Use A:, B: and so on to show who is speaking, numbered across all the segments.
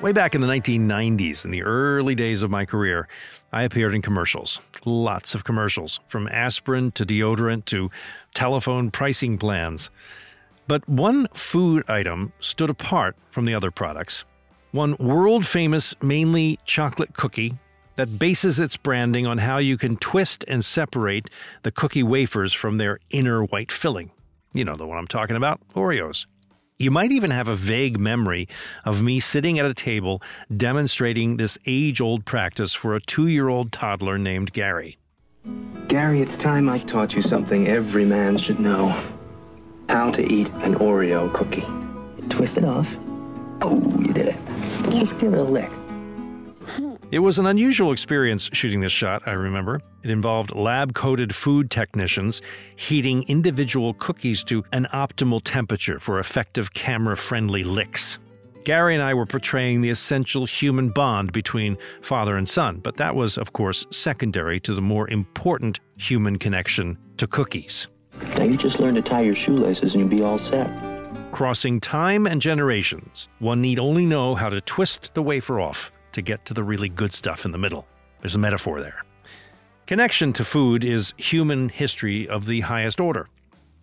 A: Way back in the 1990s, in the early days of my career, I appeared in commercials. Lots of commercials, from aspirin to deodorant to telephone pricing plans. But one food item stood apart from the other products. One world famous, mainly chocolate cookie that bases its branding on how you can twist and separate the cookie wafers from their inner white filling. You know the one I'm talking about Oreos. You might even have a vague memory of me sitting at a table demonstrating this age old practice for a two year old toddler named Gary.
B: Gary, it's time I taught you something every man should know how to eat an Oreo cookie. Twist it off. Oh, you did it. Just give it a lick.
A: It was an unusual experience shooting this shot, I remember. It involved lab coated food technicians heating individual cookies to an optimal temperature for effective camera friendly licks. Gary and I were portraying the essential human bond between father and son, but that was, of course, secondary to the more important human connection to cookies.
B: Now you just learn to tie your shoelaces and you'll be all set.
A: Crossing time and generations, one need only know how to twist the wafer off to get to the really good stuff in the middle. There's a metaphor there. Connection to food is human history of the highest order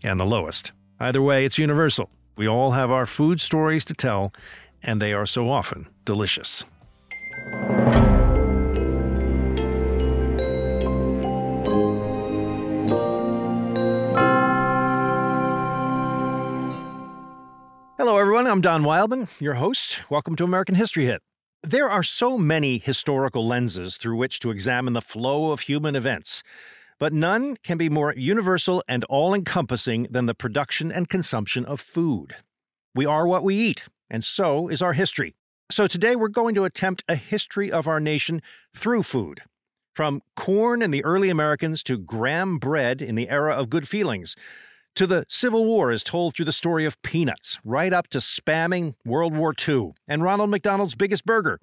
A: and the lowest. Either way, it's universal. We all have our food stories to tell, and they are so often delicious. Hello, everyone. I'm Don Wildman, your host. Welcome to American History Hit. There are so many historical lenses through which to examine the flow of human events, but none can be more universal and all encompassing than the production and consumption of food. We are what we eat, and so is our history. So today we're going to attempt a history of our nation through food. From corn in the early Americans to graham bread in the era of good feelings, to the Civil War as told through the story of peanuts, right up to spamming World War II and Ronald McDonald's biggest burger.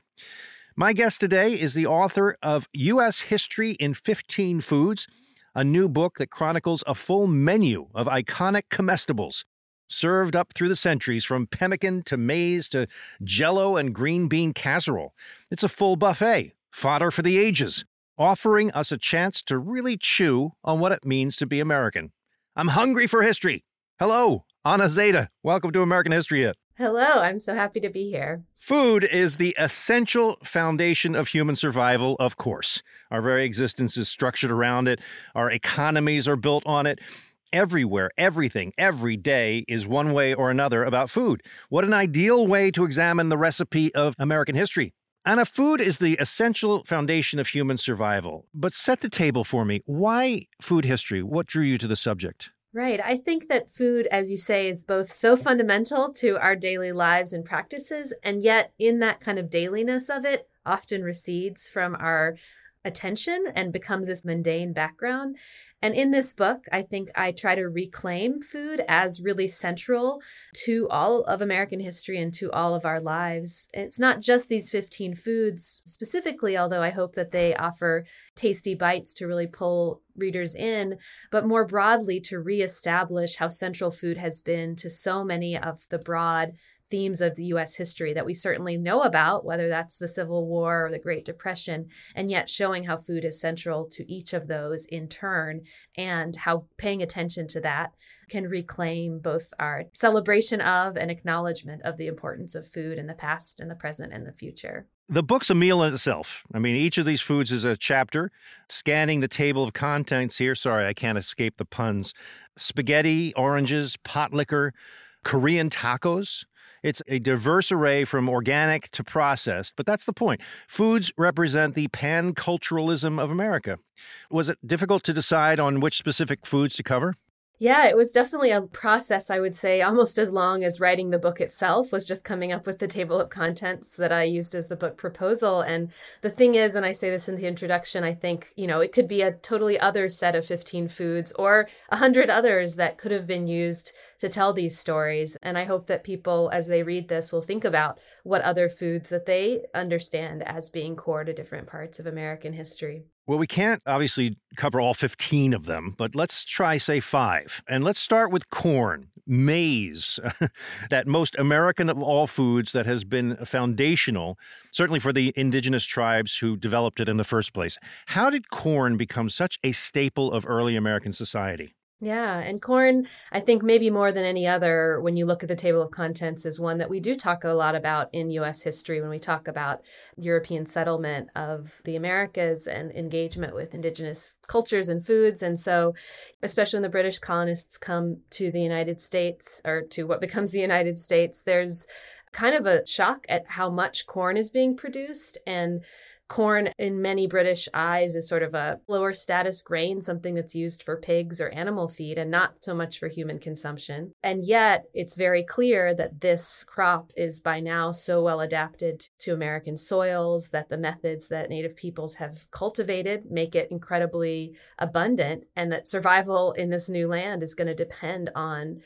A: My guest today is the author of U.S. History in 15 Foods, a new book that chronicles a full menu of iconic comestibles served up through the centuries from pemmican to maize to jello and green bean casserole. It's a full buffet, fodder for the ages, offering us a chance to really chew on what it means to be American. I'm hungry for history. Hello, Anna Zeide. Welcome to American History Hit.
C: Hello, I'm so happy to be here.
A: Food is the essential foundation of human survival, of course. Our very existence is structured around it, our economies are built on it. Everywhere, everything, every day is one way or another about food. What an ideal way to examine the recipe of American history. Anna, food is the essential foundation of human survival. But set the table for me. Why food history? What drew you to the subject?
C: Right. I think that food, as you say, is both so fundamental to our daily lives and practices, and yet in that kind of dailiness of it, often recedes from our attention and becomes this mundane background. And in this book, I think I try to reclaim food as really central to all of American history and to all of our lives. It's not just these 15 foods specifically, although I hope that they offer tasty bites to really pull readers in, but more broadly to reestablish how central food has been to so many of the broad themes of the US history that we certainly know about, whether that's the Civil War or the Great Depression, and yet showing how food is central to each of those in turn and how paying attention to that can reclaim both our celebration of and acknowledgement of the importance of food in the past and the present and the future.
A: The book's a meal in itself. I mean, each of these foods is a chapter. Scanning the table of contents here, sorry, I can't escape the puns. Spaghetti, oranges, pot liquor, Korean tacos. It's a diverse array from organic to processed, but that's the point. Foods represent the pan culturalism of America. Was it difficult to decide on which specific foods to cover?
C: Yeah, it was definitely a process, I would say, almost as long as writing the book itself was just coming up with the table of contents that I used as the book proposal. And the thing is, and I say this in the introduction, I think, you know, it could be a totally other set of 15 foods or a hundred others that could have been used to tell these stories. And I hope that people, as they read this, will think about what other foods that they understand as being core to different parts of American history.
A: Well, we can't obviously cover all 15 of them, but let's try, say, five. And let's start with corn, maize, that most American of all foods that has been foundational, certainly for the indigenous tribes who developed it in the first place. How did corn become such a staple of early American society?
C: Yeah, and corn, I think maybe more than any other, when you look at the table of contents, is one that we do talk a lot about in US history when we talk about European settlement of the Americas and engagement with indigenous cultures and foods. And so, especially when the British colonists come to the United States or to what becomes the United States, there's kind of a shock at how much corn is being produced and corn in many British eyes is sort of a lower status grain, something that's used for pigs or animal feed and not so much for human consumption. And yet, it's very clear that this crop is by now so well adapted to American soils that the methods that Native peoples have cultivated make it incredibly abundant, and that survival in this new land is going to depend on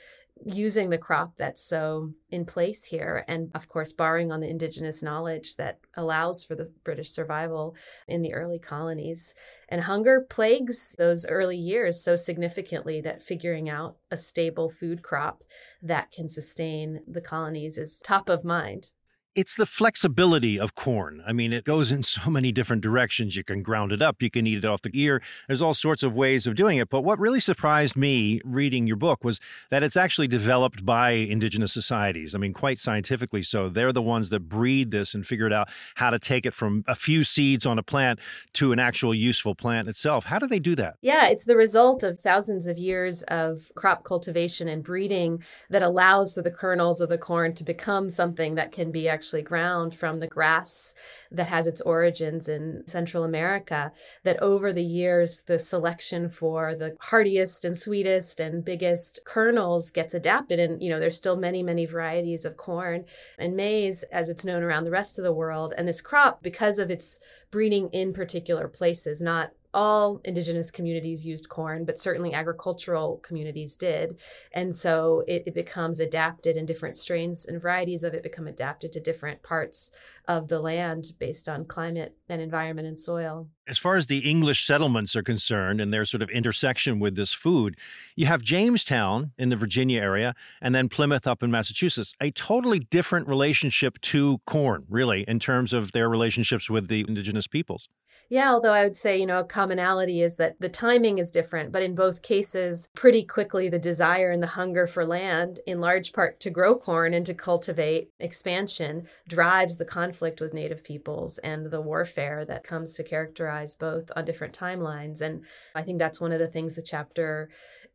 C: using the crop that's so in place here and of course borrowing on the indigenous knowledge that allows for the british survival in the early colonies. And hunger plagues those early years so significantly that figuring out a stable food crop that can sustain the colonies is top of mind
A: it's the flexibility of corn. I mean, it goes in so many different directions. You can ground it up, you can eat it off the ear. There's all sorts of ways of doing it. But what really surprised me reading your book was that it's actually developed by indigenous societies. I mean, quite scientifically so. They're the ones that breed this and figured out how to take it from a few seeds on a plant to an actual useful plant itself. How do they do that?
C: Yeah, it's the result of thousands of years of crop cultivation and breeding that allows for the kernels of the corn to become something that can be actually actually ground from the grass that has its origins in Central America. That over the years, the selection for the hardiest and sweetest and biggest kernels gets adapted. And, you know, there's still many, many varieties of corn and maize as it's known around the rest of the world. And this crop, because of its breeding in particular places, not all indigenous communities used corn, but certainly agricultural communities did. And so it, it, becomes adapted, and different strains and varieties of it become adapted to different parts of the land based on climate and environment and soil.
A: As far as the English settlements are concerned and their sort of intersection with this food, you have Jamestown in the Virginia area and then Plymouth up in Massachusetts, a totally different relationship to corn, really, in terms of their relationships with the indigenous peoples.
C: Yeah, although I would say, you know, a commonality is that the timing is different, but in both cases, pretty quickly the desire and the hunger for land, in large part to grow corn and to cultivate expansion, drives the conflict with Native peoples and the warfare that comes to characterize both on different timelines. And I think that's one of the things the chapter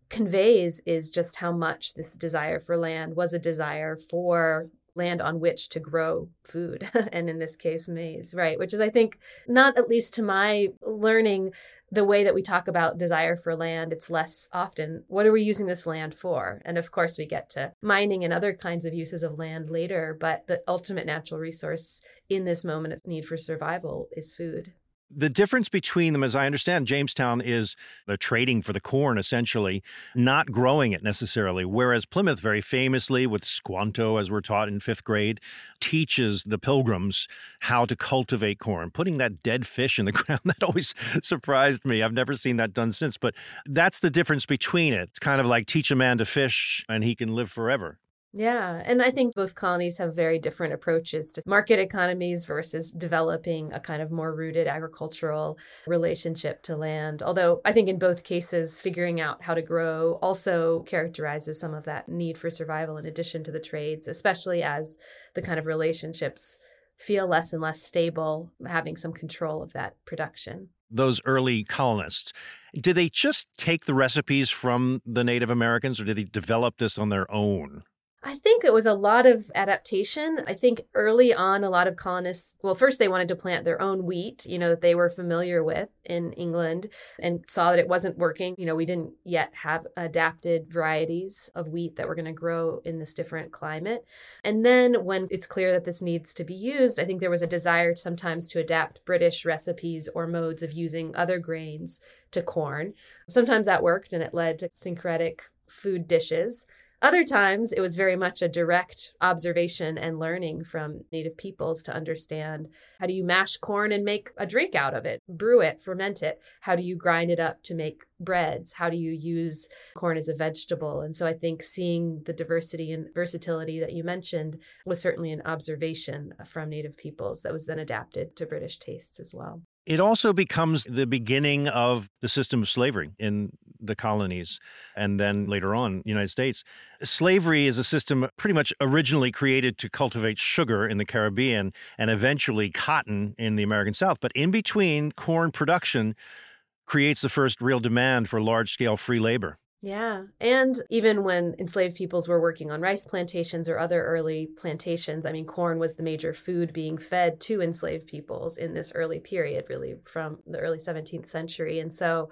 C: conveys is just how much this desire for land was a desire for land on which to grow food and in this case maize right which is i think not at least to my learning the way that we talk about desire for land it's less often what are we using this land for and of course we get to mining and other kinds of uses of land later but the ultimate natural resource in this moment of need for survival is food
A: the difference between them, as I understand, Jamestown is they're trading for the corn essentially, not growing it necessarily. Whereas Plymouth, very famously with Squanto, as we're taught in fifth grade, teaches the pilgrims how to cultivate corn, putting that dead fish in the ground. That always surprised me. I've never seen that done since, but that's the difference between it. It's kind of like teach a man to fish and he can live forever.
C: Yeah. And I think both colonies have very different approaches to market economies versus developing a kind of more rooted agricultural relationship to land. Although I think in both cases, figuring out how to grow also characterizes some of that need for survival in addition to the trades, especially as the kind of relationships feel less and less stable, having some control of that production
A: those early colonists, did they just take the recipes from the Native Americans or did they develop this on their own?
C: I think it was a lot of adaptation. I think early on, a lot of colonists, well, first they wanted to plant their own wheat, you know, that they were familiar with in England and saw that it wasn't working. You know, we didn't yet have adapted varieties of wheat that were going to grow in this different climate. And then when it's clear that this needs to be used, I think there was a desire sometimes to adapt British recipes or modes of using other grains to corn. Sometimes that worked and it led to syncretic food dishes. Other times, it was very much a direct observation and learning from native peoples to understand how do you mash corn and make a drink out of it, brew it, ferment it? How do you grind it up to make breads? How do you use corn as a vegetable? And so I think seeing the diversity and versatility that you mentioned was certainly an observation from native peoples that was then adapted to British tastes as well.
A: It also becomes the beginning of the system of slavery in the colonies and then later on United States. Slavery is a system pretty much originally created to cultivate sugar in the Caribbean and eventually cotton in the American South. But in between, corn production creates the first real demand for large scale free labor.
C: Yeah. And even when enslaved peoples were working on rice plantations or other early plantations, I mean, corn was the major food being fed to enslaved peoples in this early period, really from the early 17th century. And so,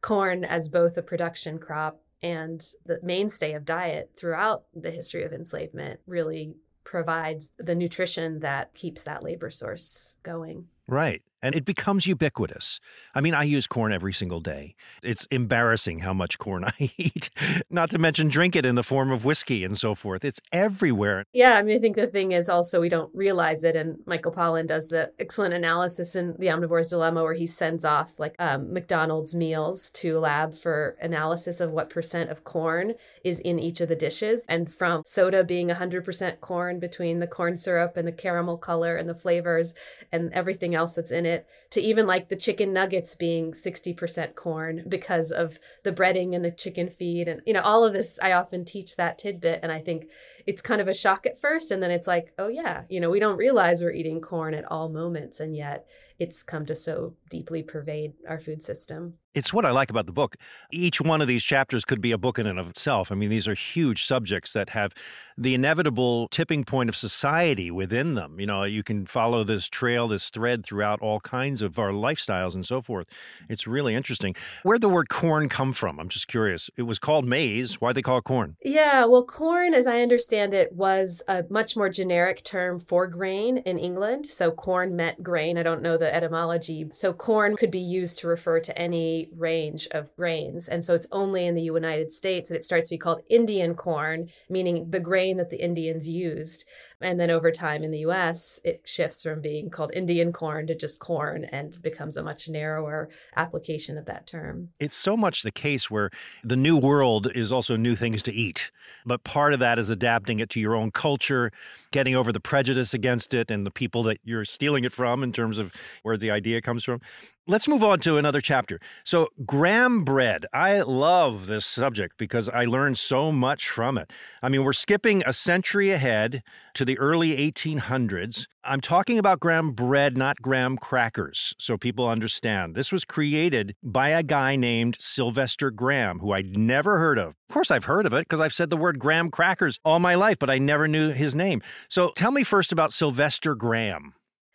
C: corn as both a production crop and the mainstay of diet throughout the history of enslavement really provides the nutrition that keeps that labor source going.
A: Right and it becomes ubiquitous. I mean, I use corn every single day. It's embarrassing how much corn I eat, not to mention drink it in the form of whiskey and so forth. It's everywhere.
C: Yeah, I mean, I think the thing is also we don't realize it. And Michael Pollan does the excellent analysis in The Omnivore's Dilemma where he sends off like um, McDonald's meals to lab for analysis of what percent of corn is in each of the dishes. And from soda being 100% corn between the corn syrup and the caramel color and the flavors and everything else that's in it it to even like the chicken nuggets being 60% corn because of the breading and the chicken feed and you know all of this I often teach that tidbit and I think it's kind of a shock at first and then it's like oh yeah you know we don't realize we're eating corn at all moments and yet it's come to so deeply pervade our food system
A: it's what I like about the book. Each one of these chapters could be a book in and of itself. I mean, these are huge subjects that have the inevitable tipping point of society within them. You know, you can follow this trail, this thread throughout all kinds of our lifestyles and so forth. It's really interesting. Where'd the word corn come from? I'm just curious. It was called maize. Why'd they call it corn?
C: Yeah, well, corn, as I understand it, was a much more generic term for grain in England. So corn meant grain. I don't know the etymology. So corn could be used to refer to any range of grains. And so it's only in the United States that it starts to be called Indian corn, meaning the grain that the Indians used. And then over time in the US, it shifts from being called Indian corn to just corn and becomes a much narrower application of that term.
A: It's so much the case where the new world is also new things to eat. But part of that is adapting it to your own culture, getting over the prejudice against it and the people that you're stealing it from in terms of where the idea comes from. Let's move on to another chapter. So, graham bread. I love this subject because I learned so much from it. I mean, we're skipping a century ahead to the early 1800s. I'm talking about graham bread, not graham crackers, so people understand. This was created by a guy named Sylvester Graham, who I'd never heard of. Of course, I've heard of it because I've said the word graham crackers all my life, but I never knew his name. So, tell me first about Sylvester Graham.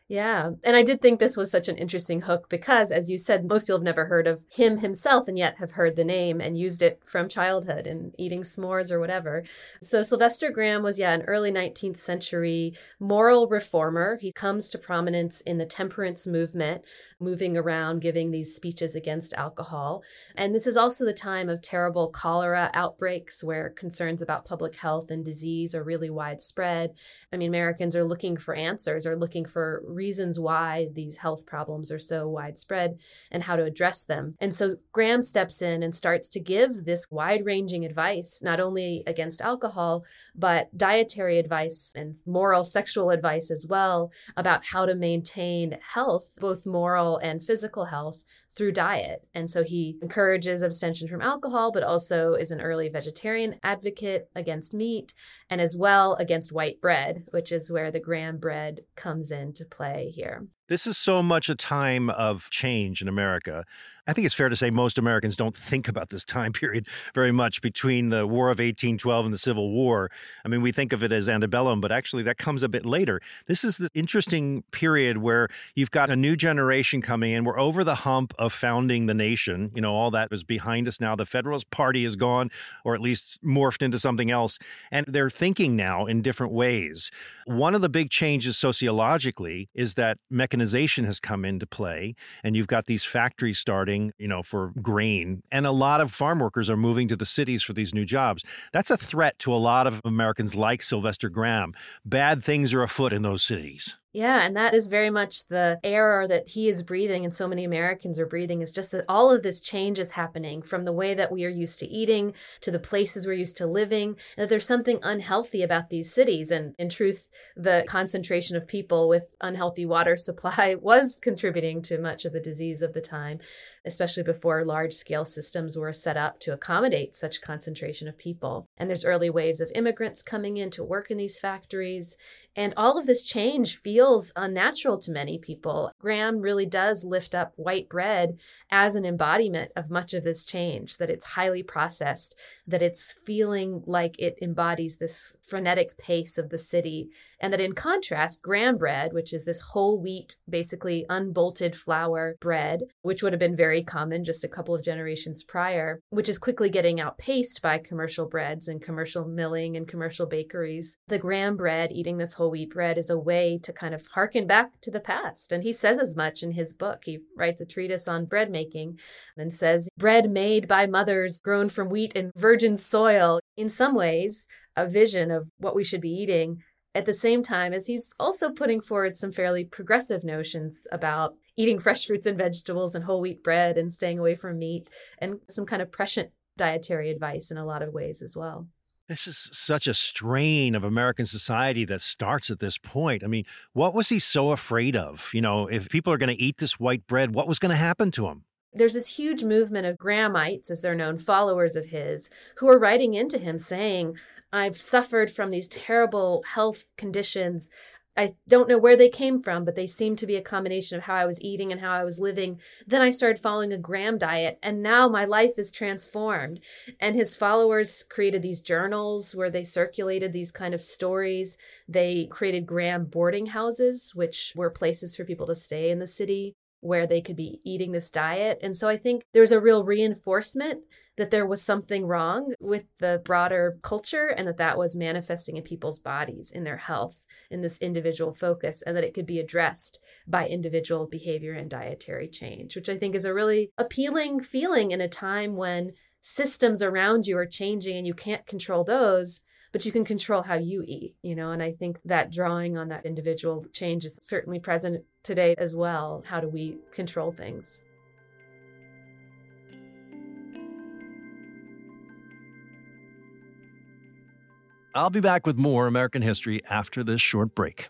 C: Yeah. And I did think this was such an interesting hook because, as you said, most people have never heard of him himself and yet have heard the name and used it from childhood and eating s'mores or whatever. So, Sylvester Graham was, yeah, an early 19th century moral reformer. He comes to prominence in the temperance movement, moving around giving these speeches against alcohol. And this is also the time of terrible cholera outbreaks where concerns about public health and disease are really widespread. I mean, Americans are looking for answers, are looking for reasons why these health problems are so widespread and how to address them. And so Graham steps in and starts to give this wide ranging advice, not only against alcohol, but dietary advice and moral sexual advice as well about how to maintain health, both moral and physical health, through diet. And so he encourages abstention from alcohol, but also is an early vegetarian advocate against meat and as well against white bread, which is where the graham bread comes into play here.
A: This is so much a time of change in America. I think it's fair to say most Americans don't think about this time period very much between the War of 1812 and the Civil War. I mean, we think of it as antebellum, but actually that comes a bit later. This is the interesting period where you've got a new generation coming in. We're over the hump of founding the nation. You know, all that is behind us now. The Federalist Party is gone, or at least morphed into something else. And they're thinking now in different ways. One of the big changes sociologically is that mechanization has come into play, and you've got these factories starting, you know, for grain, and a lot of farm workers are moving to the cities for these new jobs. That's a threat to a lot of Americans like Sylvester Graham. Bad things are afoot in those cities.
C: Yeah, and that is very much the air that he is breathing and so many Americans are breathing is just that all of this change is happening from the way that we are used to eating to the places we're used to living, and that there's something unhealthy about these cities. And in truth, the concentration of people with unhealthy water supply was contributing to much of the disease of the time, especially before large scale systems were set up to accommodate such concentration of people. And there's early waves of immigrants coming in to work in these factories. And all of this change feels unnatural to many people. Graham really does lift up white bread as an embodiment of much of this change, that it's highly processed, that it's feeling like it embodies this frenetic pace of the city. And that in contrast, graham bread, which is this whole wheat, basically unbolted flour bread, which would have been very common just a couple of generations prior, which is quickly getting outpaced by commercial breads and commercial milling and commercial bakeries. The graham bread, eating this whole wheat bread, is a way to kind of harken back to the past. And he says as much in his book. He writes a treatise on bread making and says, bread made by mothers grown from wheat and virgin soil. In some ways, a vision of what we should be eating at the same time as he's also putting forward some fairly progressive notions about eating fresh fruits and vegetables and whole wheat bread and staying away from meat and some kind of prescient dietary advice in a lot of ways as well.
A: This is such a strain of American society that starts at this point. I mean, what was he so afraid of? You know, if people are going to eat this white bread, what was going to happen to him?
C: There's this huge movement of Grahamites, as they're known, followers of his, who are writing into him saying, I've suffered from these terrible health conditions. I don't know where they came from, but they seem to be a combination of how I was eating and how I was living. Then I started following a Graham diet, and now my life is transformed. And his followers created these journals where they circulated these kind of stories. They created Graham boarding houses, which were places for people to stay in the city where they could be eating this diet. And so I think there's a real reinforcement that there was something wrong with the broader culture and that that was manifesting in people's bodies, in their health, in this individual focus, and that it could be addressed by individual behavior and dietary change, which I think is a really appealing feeling in a time when systems around you are changing and you can't control those but you can control how you eat, you know, and I think that drawing on that individual change is certainly present today as well. How do we control things?
A: I'll be back with more American history after this short break.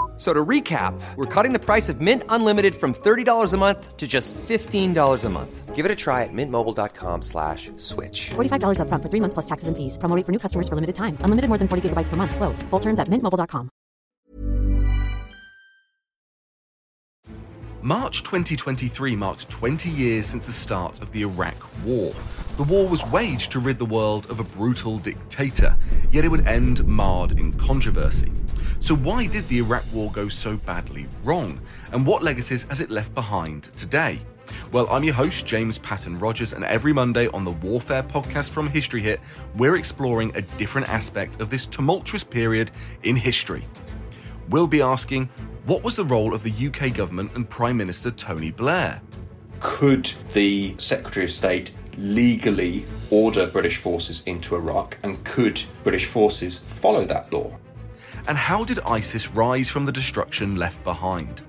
D: F- So to recap, we're cutting the price of Mint Unlimited from $30 a month to just $15 a month. Give it a try at mintmobile.com slash switch.
E: $45 upfront for three months plus taxes and fees. Promo rate for new customers for limited time. Unlimited more than 40 gigabytes per month. Slows. Full terms at mintmobile.com.
F: March 2023 marks 20 years since the start of the Iraq War. The war was waged to rid the world of a brutal dictator, yet it would end marred in controversy. So, why did the Iraq War go so badly wrong? And what legacies has it left behind today? Well, I'm your host, James Patton Rogers, and every Monday on the Warfare podcast from History Hit, we're exploring a different aspect of this tumultuous period in history. We'll be asking what was the role of the UK government and Prime Minister Tony Blair?
G: could the Secretary of State legally order British forces into Iraq and could British forces follow that law?
F: And how did ISIS rise from the destruction left behind?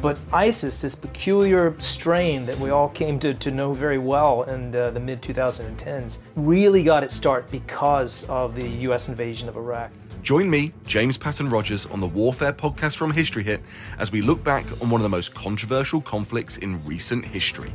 H: But ISIS, this peculiar strain that we all came to, to know very well in uh, the mid 2010s, really got its start because of the US invasion of Iraq.
F: Join me, James Patton Rogers, on the Warfare podcast from History Hit as we look back on one of the most controversial conflicts in recent history.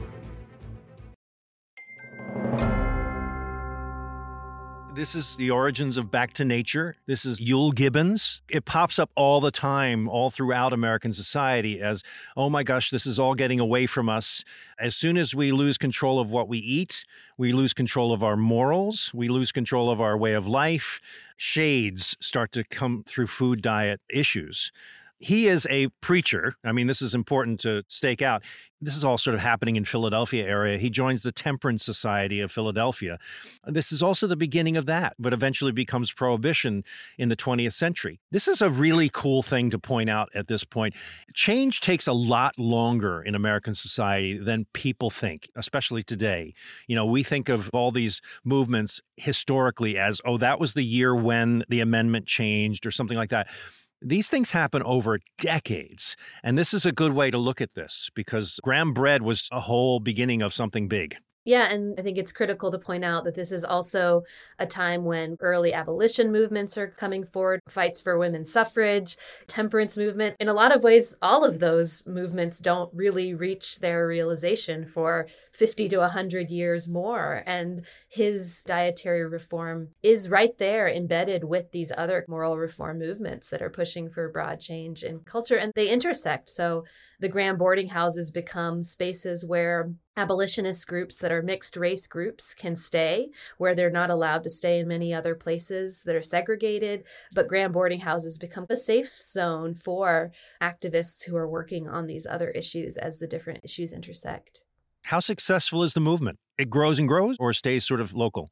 A: This is the origins of Back to Nature. This is Euell Gibbons. It pops up all the time, all throughout American society, as, oh my gosh, this is all getting away from us. As soon as we lose control of what we eat, we lose control of our morals, we lose control of our way of life. Shades start to come through food diet issues. He is a preacher. I mean, this is important to stake out. This is all sort of happening in Philadelphia area. He joins the Temperance Society of Philadelphia. This is also the beginning of that, but eventually becomes prohibition in the 20th century. This is a really cool thing to point out at this point. Change takes a lot longer in American society than people think, especially today. You know, we think of all these movements historically as, oh, that was the year when the amendment changed or something like that. These things happen over decades. And this is a good way to look at this because graham bread was a whole beginning of something big.
C: Yeah, and I think it's critical to point out that this is also a time when early abolition movements are coming forward, fights for women's suffrage, temperance movement. In a lot of ways, all of those movements don't really reach their realization for 50 to 100 years more. And his dietary reform is right there embedded with these other moral reform movements that are pushing for broad change in culture, and they intersect. So the Graham boarding houses become spaces where abolitionist groups that are mixed race groups can stay, where they're not allowed to stay in many other places that are segregated. But Graham boarding houses become a safe zone for activists who are working on these other issues as the different issues intersect.
A: How successful is the movement? It grows and grows or stays sort of local?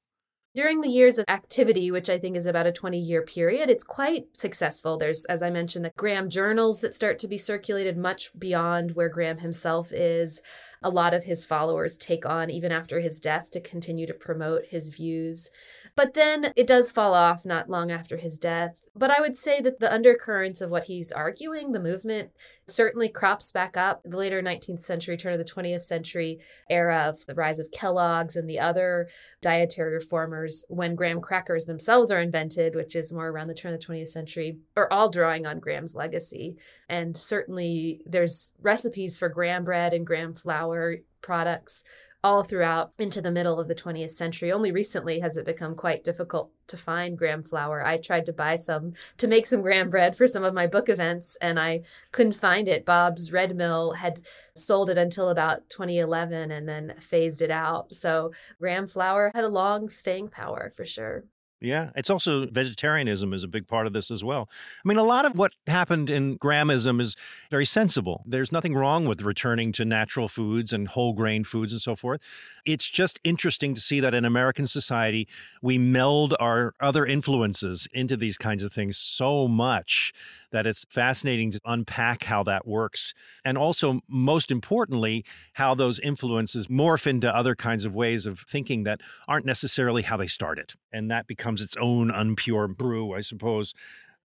C: During the years of activity, which I think is about a 20 year period, it's quite successful. There's, as I mentioned, the Graham journals that start to be circulated much beyond where Graham himself is. A lot of his followers take on, even after his death, to continue to promote his views. But then it does fall off not long after his death. But I would say that the undercurrents of what he's arguing, the movement, certainly crops back up the later 19th century, turn of the 20th century era of the rise of Kellogg's and the other dietary reformers when graham crackers themselves are invented, which is more around the turn of the 20th century, are all drawing on Graham's legacy. And certainly there's recipes for graham bread and graham flour products all throughout into the middle of the 20th century. Only recently has it become quite difficult to find graham flour. I tried to buy some to make some graham bread for some of my book events and I couldn't find it. Bob's Red Mill had sold it until about 2011 and then phased it out. So graham flour had a long staying power for sure.
A: Yeah, it's also vegetarianism is a big part of this as well. I mean, a lot of what happened in Grahamism is very sensible. There's nothing wrong with returning to natural foods and whole grain foods and so forth. It's just interesting to see that in American society, we meld our other influences into these kinds of things so much that it's fascinating to unpack how that works. And also, most importantly, how those influences morph into other kinds of ways of thinking that aren't necessarily how they started. And that becomes its own unpure brew, I suppose.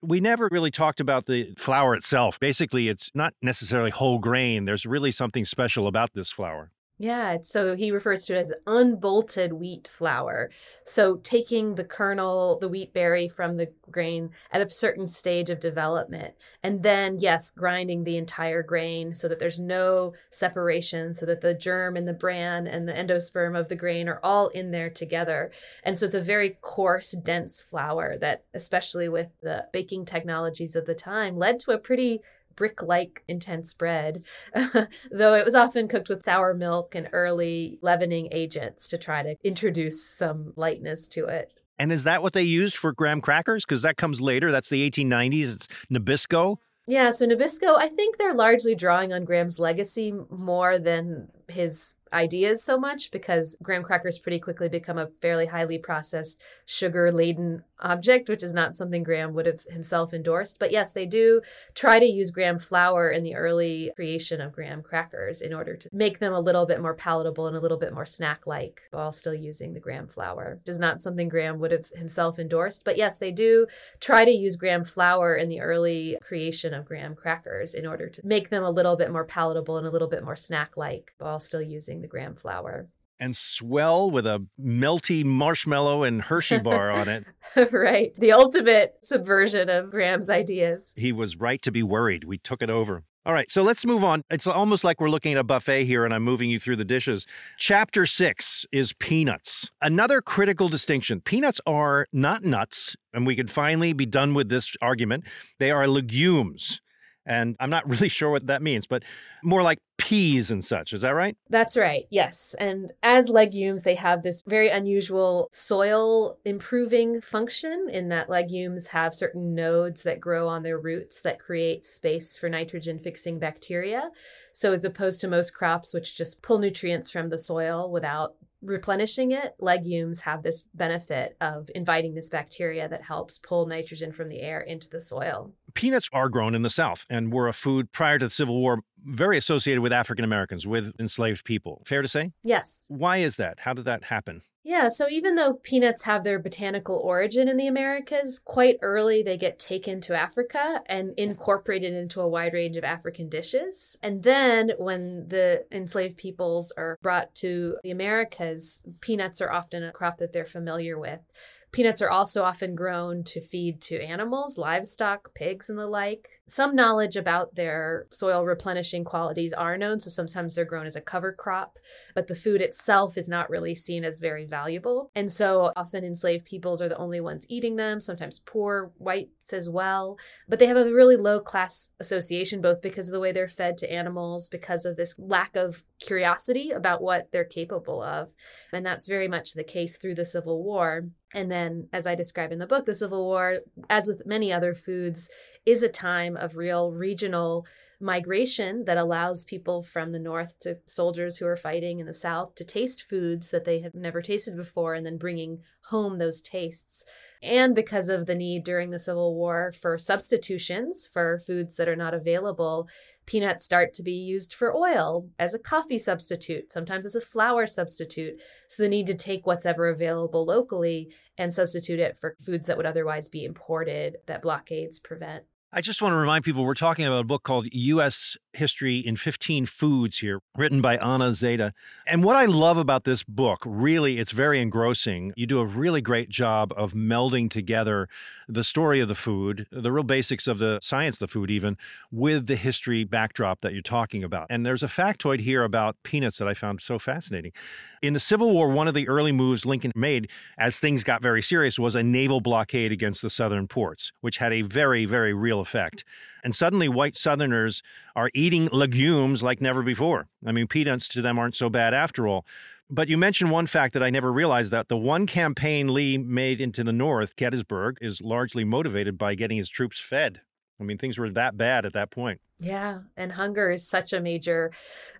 A: We never really talked about the flour itself. Basically, it's not necessarily whole grain. There's really something special about this flour.
C: Yeah, so he refers to it as unbolted wheat flour. So taking the kernel, the wheat berry from the grain at a certain stage of development, and then, yes, grinding the entire grain so that there's no separation, so that the germ and the bran and the endosperm of the grain are all in there together. And so it's a very coarse, dense flour that, especially with the baking technologies of the time, led to a pretty brick like intense bread, though it was often cooked with sour milk and early leavening agents to try to introduce some lightness to it.
A: And is that what they used for graham crackers? Because that comes later. That's the 1890s. It's Nabisco.
C: Yeah, so Nabisco, I think they're largely drawing on Graham's legacy more than his ideas so much because graham crackers pretty quickly become a fairly highly processed sugar laden object which is not something graham would have himself endorsed. But yes they do try to use graham flour in the early creation of graham crackers in order to make them a little bit more palatable and a little bit more snack like while still using the graham flour. Is not something graham would have himself endorsed. But yes they do try to use graham flour in the early creation of graham crackers in order to make them a little bit more palatable and a little bit more snack like while still using the graham flour.
A: And swell with a melty marshmallow and Hershey bar on it.
C: right. The ultimate subversion of Graham's ideas.
A: He was right to be worried. We took it over. All right, so let's move on. It's almost like we're looking at a buffet here and I'm moving you through the dishes. Chapter six is peanuts. Another critical distinction peanuts are not nuts, and we could finally be done with this argument. They are legumes. And I'm not really sure what that means, but more like peas and such. Is that right?
C: That's right. Yes. And as legumes, they have this very unusual soil improving function in that legumes have certain nodes that grow on their roots that create space for nitrogen fixing bacteria. So, as opposed to most crops, which just pull nutrients from the soil without replenishing it, legumes have this benefit of inviting this bacteria that helps pull nitrogen from the air into the soil.
A: Peanuts are grown in the South and were a food prior to the Civil War very associated with African Americans, with enslaved people. Fair to say?
C: Yes.
A: Why is that? How did that happen?
C: Yeah, so even though peanuts have their botanical origin in the Americas, quite early they get taken to Africa and incorporated into a wide range of African dishes. And then when the enslaved peoples are brought to the Americas, peanuts are often a crop that they're familiar with. Peanuts are also often grown to feed to animals, livestock, pigs, and the like. Some knowledge about their soil replenishing qualities are known, so sometimes they're grown as a cover crop, but the food itself is not really seen as very valuable. And so often enslaved peoples are the only ones eating them, sometimes poor whites as well. But they have a really low class association, both because of the way they're fed to animals, because of this lack of curiosity about what they're capable of. And that's very much the case through the Civil War. And then, as I describe in the book, the Civil War, as with many other foods, is a time of real regional migration that allows people from the north to soldiers who are fighting in the south to taste foods that they have never tasted before and then bringing home those tastes. And because of the need during the Civil War for substitutions for foods that are not available, peanuts start to be used for oil as a coffee substitute, sometimes as a flour substitute. So the need to take what's ever available locally and substitute it for foods that would otherwise be imported that blockades prevent.
A: I just want to remind people we're talking about a book called U.S. History in 15 Foods here, written by Anna Zeide. And what I love about this book, really, it's very engrossing. You do a really great job of melding together the story of the food, the real basics of the science of the food, even, with the history backdrop that you're talking about. And there's a factoid here about peanuts that I found so fascinating. In the Civil War, one of the early moves Lincoln made as things got very serious was a naval blockade against the southern ports, which had a very, very real effect. And suddenly, white Southerners are eating legumes like never before. I mean, peanuts to them aren't so bad after all. But you mentioned one fact that I never realized that the one campaign Lee made into the North, Gettysburg, is largely motivated by getting his troops fed. I mean, things were that bad at that point.
C: Yeah, and hunger is such a major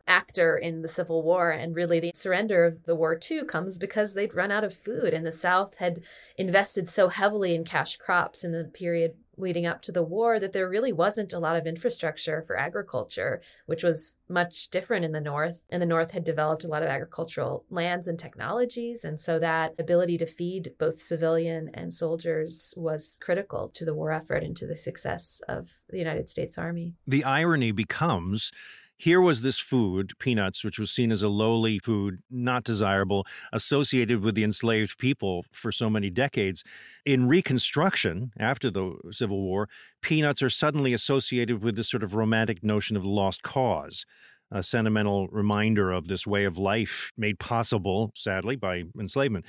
C: actor in the Civil War. And really, the surrender of the war, too, comes because they'd run out of food. And the South had invested so heavily in cash crops in the period leading up to the war that there really wasn't a lot of infrastructure for agriculture, which was much different in the North. And the North had developed a lot of agricultural lands and technologies. And so that ability to feed both civilian and soldiers was critical to the war effort and to the success of the United States Army.
A: The irony becomes here was this food, peanuts, which was seen as a lowly food, not desirable, associated with the enslaved people for so many decades. In Reconstruction, after the Civil War, peanuts are suddenly associated with this sort of romantic notion of the lost cause a sentimental reminder of this way of life made possible, sadly, by enslavement.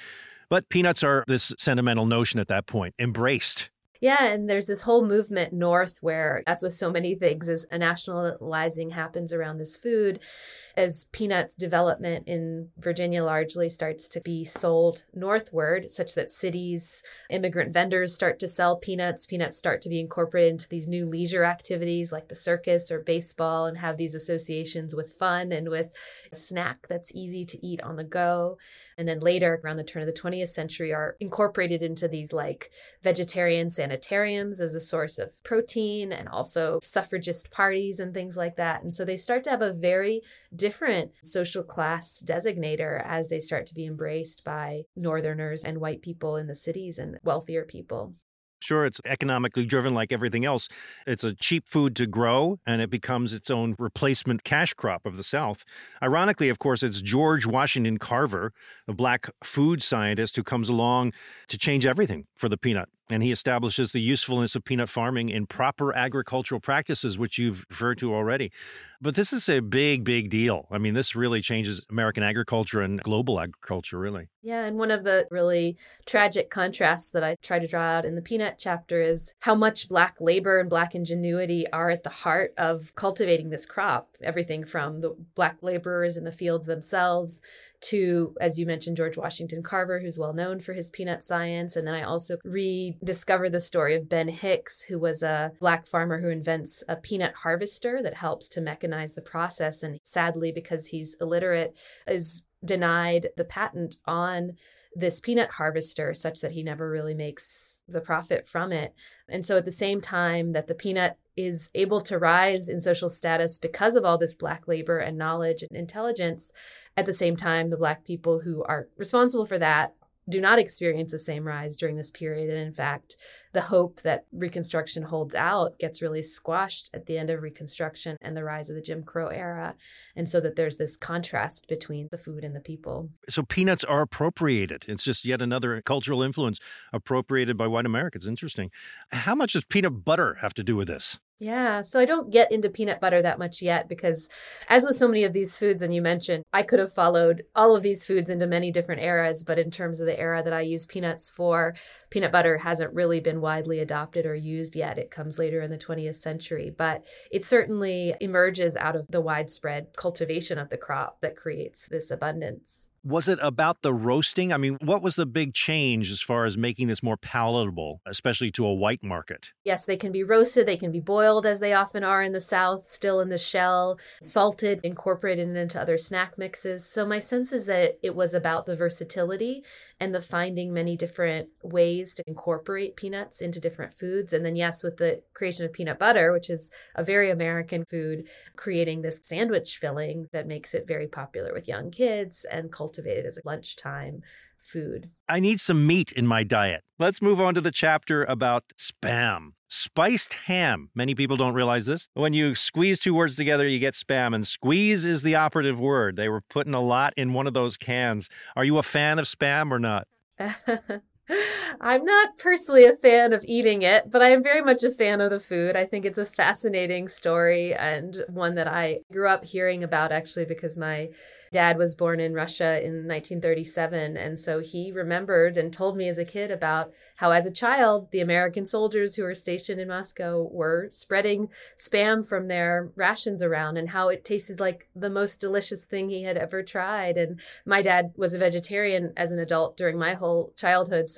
A: But peanuts are this sentimental notion at that point, embraced
C: yeah, and there's this whole movement north where, as with so many things, as a nationalizing happens around this food, as peanuts development in Virginia largely starts to be sold northward, such that cities, immigrant vendors start to sell peanuts. Peanuts start to be incorporated into these new leisure activities like the circus or baseball and have these associations with fun and with a snack that's easy to eat on the go. And then later, around the turn of the 20th century, are incorporated into these like vegetarian sanitariums as a source of protein and also suffragist parties and things like that. And so they start to have a very different social class designator as they start to be embraced by Northerners and white people in the cities and wealthier people.
A: Sure, it's economically driven like everything else. It's a cheap food to grow, and it becomes its own replacement cash crop of the South. Ironically, of course, it's George Washington Carver, a black food scientist, who comes along to change everything for the peanut. And he establishes the usefulness of peanut farming in proper agricultural practices, which you've referred to already. But this is a big, big deal. I mean, this really changes American agriculture and global agriculture, really.
C: Yeah. And one of the really tragic contrasts that I try to draw out in the peanut chapter is how much Black labor and Black ingenuity are at the heart of cultivating this crop. Everything from the Black laborers in the fields themselves to, as you mentioned, George Washington Carver, who's well known for his peanut science. And then I also rediscovered the story of Ben Hicks, who was a black farmer who invents a peanut harvester that helps to mechanize the process. And sadly, because he's illiterate, is denied the patent on this peanut harvester such that he never really makes the profit from it. And so at the same time that the peanut is able to rise in social status because of all this black labor and knowledge and intelligence, at the same time the black people who are responsible for that do not experience the same rise during this period. And in fact, the hope that Reconstruction holds out gets really squashed at the end of Reconstruction and the rise of the Jim Crow era. And so that there's this contrast between the food and the people.
A: So peanuts are appropriated. It's just yet another cultural influence appropriated by white Americans. Interesting. How much does peanut butter have to do with this?
C: Yeah, so I don't get into peanut butter that much yet because, as with so many of these foods, and you mentioned, I could have followed all of these foods into many different eras. But in terms of the era that I use peanuts for, peanut butter hasn't really been widely adopted or used yet. It comes later in the 20th century, but it certainly emerges out of the widespread cultivation of the crop that creates this abundance.
A: Was it about the roasting? I mean, what was the big change as far as making this more palatable, especially to a white market?
C: Yes, they can be roasted, they can be boiled as they often are in the South, still in the shell, salted, incorporated into other snack mixes. So my sense is that it was about the versatility and the finding many different ways to incorporate peanuts into different foods. And then, yes, with the creation of peanut butter, which is a very American food, creating this sandwich filling that makes it very popular with young kids and cultivated as a lunchtime food.
A: I need some meat in my diet. Let's move on to the chapter about spam. Spiced ham. Many people don't realize this. When you squeeze two words together, you get spam, and squeeze is the operative word. They were putting a lot in one of those cans. Are you a fan of spam or not?
C: I'm not personally a fan of eating it, but I am very much a fan of the food. I think it's a fascinating story and one that I grew up hearing about actually because my dad was born in Russia in 1937. And so he remembered and told me as a kid about how, as a child, the American soldiers who were stationed in Moscow were spreading spam from their rations around and how it tasted like the most delicious thing he had ever tried. And my dad was a vegetarian as an adult during my whole childhood. So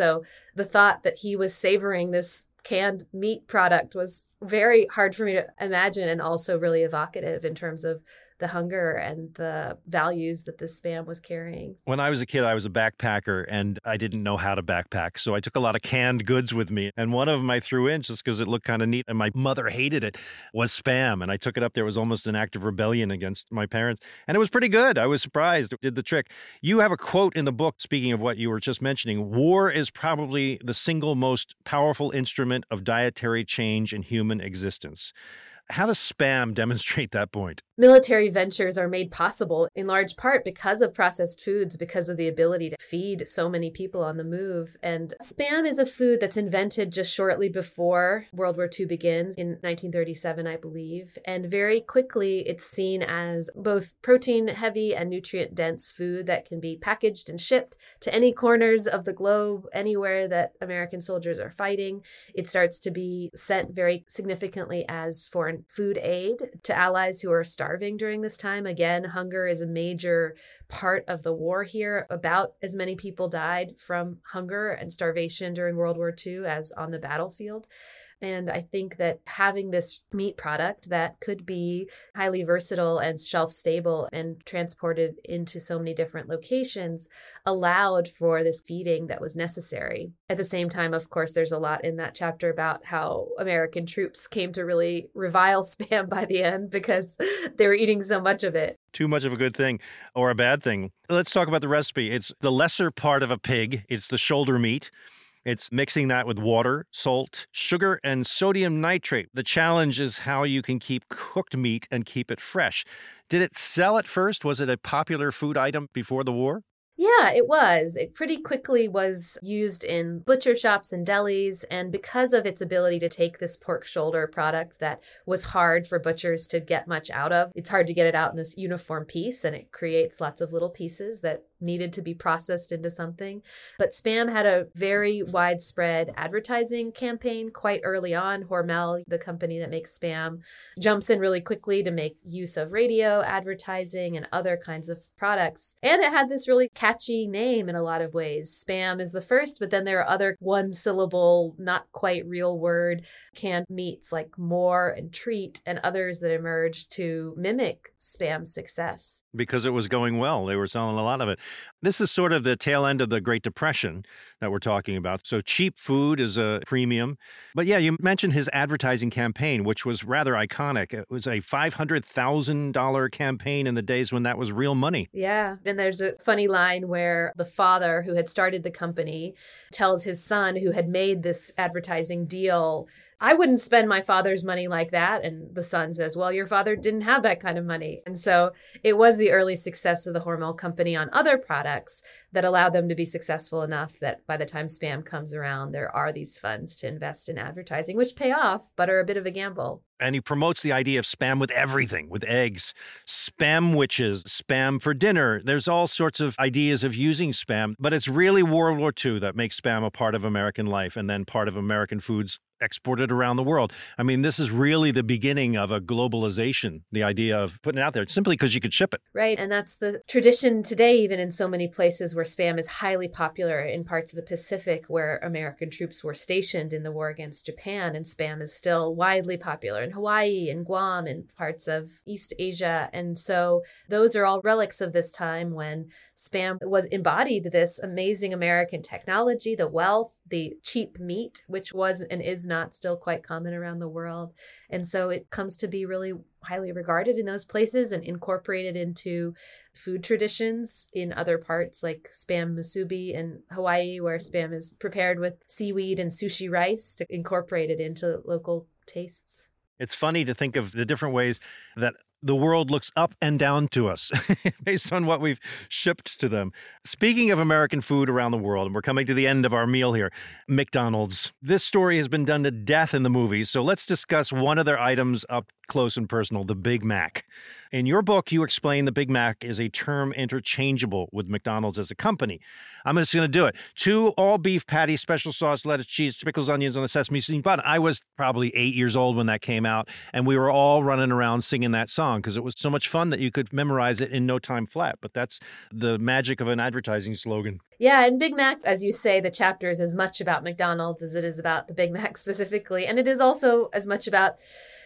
C: the thought that he was savoring this canned meat product was very hard for me to imagine and also really evocative in terms of the hunger and the values that this spam was carrying.
A: When I was a kid, I was a backpacker and I didn't know how to backpack. So I took a lot of canned goods with me. And one of them I threw in just because it looked kind of neat. And my mother hated it was spam. And I took it up there. It was almost an act of rebellion against my parents. And it was pretty good. I was surprised. It did the trick. You have a quote in the book, speaking of what you were just mentioning war is probably the single most powerful instrument of dietary change in human existence. How does spam demonstrate that point?
C: Military ventures are made possible in large part because of processed foods, because of the ability to feed so many people on the move. And spam is a food that's invented just shortly before World War II begins in 1937, I believe. And very quickly, it's seen as both protein heavy and nutrient dense food that can be packaged and shipped to any corners of the globe, anywhere that American soldiers are fighting. It starts to be sent very significantly as foreign food aid to allies who are starving during this time. Again, hunger is a major part of the war here. About as many people died from hunger and starvation during World War II as on the battlefield. And I think that having this meat product that could be highly versatile and shelf stable and transported into so many different locations allowed for this feeding that was necessary. At the same time, of course, there's a lot in that chapter about how American troops came to really revile spam by the end because they were eating so much of it.
A: Too much of a good thing or a bad thing. Let's talk about the recipe. It's the lesser part of a pig, it's the shoulder meat. It's mixing that with water, salt, sugar, and sodium nitrate. The challenge is how you can keep cooked meat and keep it fresh. Did it sell at first? Was it a popular food item before the war?
C: Yeah, it was. It pretty quickly was used in butcher shops and delis. And because of its ability to take this pork shoulder product that was hard for butchers to get much out of, it's hard to get it out in this uniform piece. And it creates lots of little pieces that needed to be processed into something. But Spam had a very widespread advertising campaign quite early on. Hormel, the company that makes Spam, jumps in really quickly to make use of radio advertising and other kinds of products. And it had this really catchy name in a lot of ways. Spam is the first, but then there are other one syllable, not quite real word canned meats like Mor and Treet and others that emerged to mimic Spam's success.
A: Because it was going well. They were selling a lot of it. This is sort of the tail end of the Great Depression that we're talking about. So cheap food is a premium. But yeah, you mentioned his advertising campaign, which was rather iconic. It was a $500,000 campaign in the days when that was real money.
C: Yeah. And there's a funny line where the father who had started the company tells his son who had made this advertising deal I wouldn't spend my father's money like that. And the son says, Well, your father didn't have that kind of money. And so it was the early success of the Hormel company on other products that allowed them to be successful enough that by the time spam comes around, there are these funds to invest in advertising, which pay off, but are a bit of a gamble.
A: And he promotes the idea of spam with everything, with eggs, Spamwiches, spam for dinner. There's all sorts of ideas of using spam, but it's really World War II that makes spam a part of American life and then part of American foods exported around the world. I mean, this is really the beginning of a globalization, the idea of putting it out there simply because you could ship it.
C: Right. And that's the tradition today, even in so many places where spam is highly popular in parts of the Pacific where American troops were stationed in the war against Japan. And spam is still widely popular in Hawaii and Guam and parts of East Asia. And so those are all relics of this time when spam was embodied this amazing American technology, the wealth, the cheap meat, which was and is not still quite common around the world. And so it comes to be really highly regarded in those places and incorporated into food traditions in other parts like spam musubi in Hawaii, where spam is prepared with seaweed and sushi rice to incorporate it into local tastes.
A: It's funny to think of the different ways that the world looks up and down to us based on what we've shipped to them. Speaking of American food around the world, and we're coming to the end of our meal here, McDonald's. This story has been done to death in the movies, so let's discuss one of their items up close and personal the Big Mac. In your book, you explain the Big Mac is a term interchangeable with McDonald's as a company. I'm just going to do it. Two all beef patties, special sauce, lettuce, cheese, pickles, onions on a sesame seed bun. I was probably eight years old when that came out, and we were all running around singing that song because it was so much fun that you could memorize it in no time flat. But that's the magic of an advertising slogan.
C: Yeah, and Big Mac, as you say, the chapter is as much about McDonald's as it is about the Big Mac specifically. And it is also as much about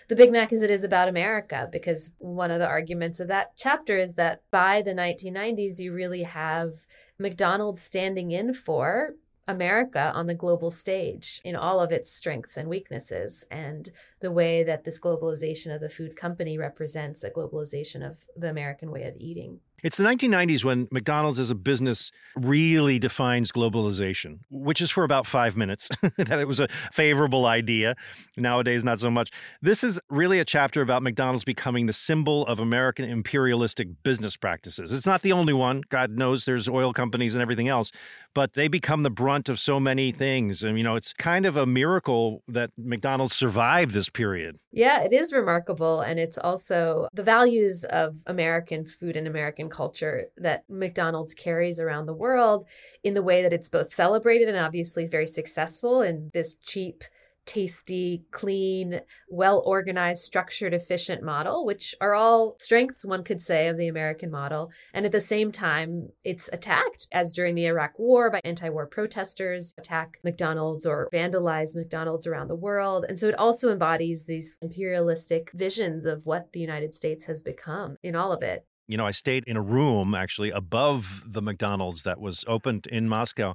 C: the Big Mac as it is about America, because one of the arguments of that chapter is that by the 1990s, you really have McDonald's standing in for America on the global stage in all of its strengths and weaknesses, and the way that this globalization of the food company represents a globalization of the American way of eating.
A: It's the 1990s when McDonald's as a business really defines globalization, which is for about five minutes, that it was a favorable idea. Nowadays, not so much. This is really a chapter about McDonald's becoming the symbol of American imperialistic business practices. It's not the only one. God knows there's oil companies and everything else, but they become the brunt of so many things. And, you know, it's kind of a miracle that McDonald's survived this period.
C: Yeah, it is remarkable. And it's also the values of American food and American culture that McDonald's carries around the world in the way that it's both celebrated and obviously very successful in this cheap tasty, clean, well organized, structured, efficient model, which are all strengths, one could say, of the American model. And at the same time, it's attacked, as during the Iraq War, by anti war protesters, attack McDonald's or vandalize McDonald's around the world. And so it also embodies these imperialistic visions of what the United States has become in all of it.
A: You know, I stayed in a room actually above the McDonald's that was opened in Moscow.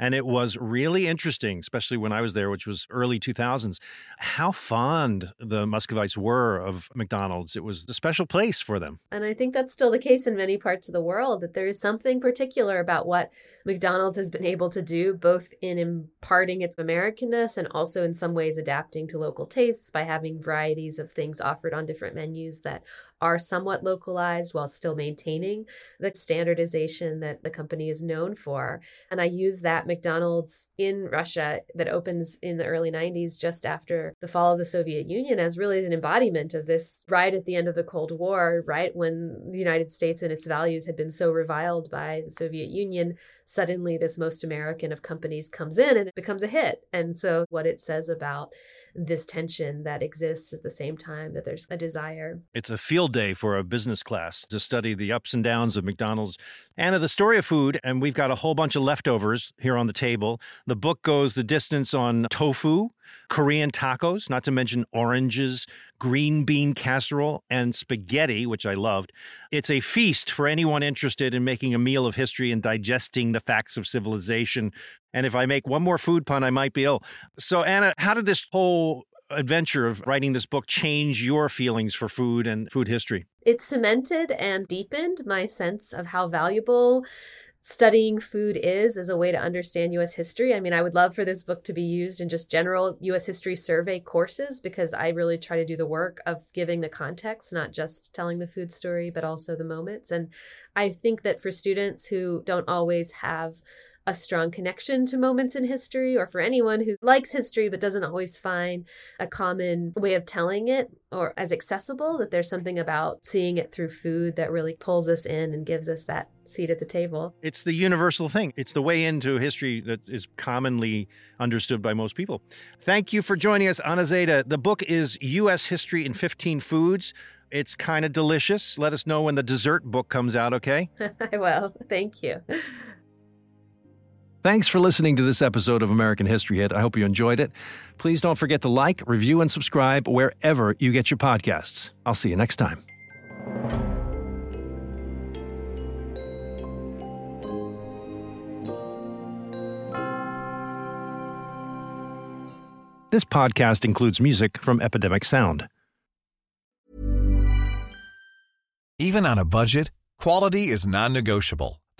A: And it was really interesting, especially when I was there, which was early 2000s, how fond the Muscovites were of McDonald's. It was a special place for them.
C: And I think that's still the case in many parts of the world, that there is something particular about what McDonald's has been able to do, both in imparting its Americanness and also in some ways adapting to local tastes by having varieties of things offered on different menus that are somewhat localized while still maintaining the standardization that the company is known for. And I use that McDonald's in Russia that opens in the early 90s, just after the fall of the Soviet Union, as really as an embodiment of this right at the end of the Cold War, right when the United States and its values had been so reviled by the Soviet Union. Suddenly, this most American of companies comes in and it becomes a hit. And so, what it says about this tension that exists at the same time that there's a desire.
A: It's a field day for a business class to study the ups and downs of McDonald's and of the story of food. And we've got a whole bunch of leftovers here on the table. The book goes the distance on tofu, Korean tacos, not to mention oranges, green bean casserole, and spaghetti, which I loved. It's a feast for anyone interested in making a meal of history and digesting the facts of civilization. And if I make one more food pun, I might be ill. So, Anna, how did this whole adventure of writing this book change your feelings for food and food history?
C: It cemented and deepened my sense of how valuable studying food is as a way to understand US history. I mean, I would love for this book to be used in just general US history survey courses because I really try to do the work of giving the context, not just telling the food story, but also the moments. And I think that for students who don't always have a strong connection to moments in history, or for anyone who likes history but doesn't always find a common way of telling it or as accessible, that there's something about seeing it through food that really pulls us in and gives us that seat at the table.
A: It's the universal thing. It's the way into history that is commonly understood by most people. Thank you for joining us, Anna Zeide. The book is U.S. History in 15 Foods. It's kind of delicious. Let us know when the dessert book comes out, okay?
C: I will. Thank you.
A: Thanks for listening to this episode of American History Hit. I hope you enjoyed it. Please don't forget to like, review, and subscribe wherever you get your podcasts. I'll see you next time. This podcast includes music from Epidemic Sound.
I: Even on a budget, quality is non-negotiable.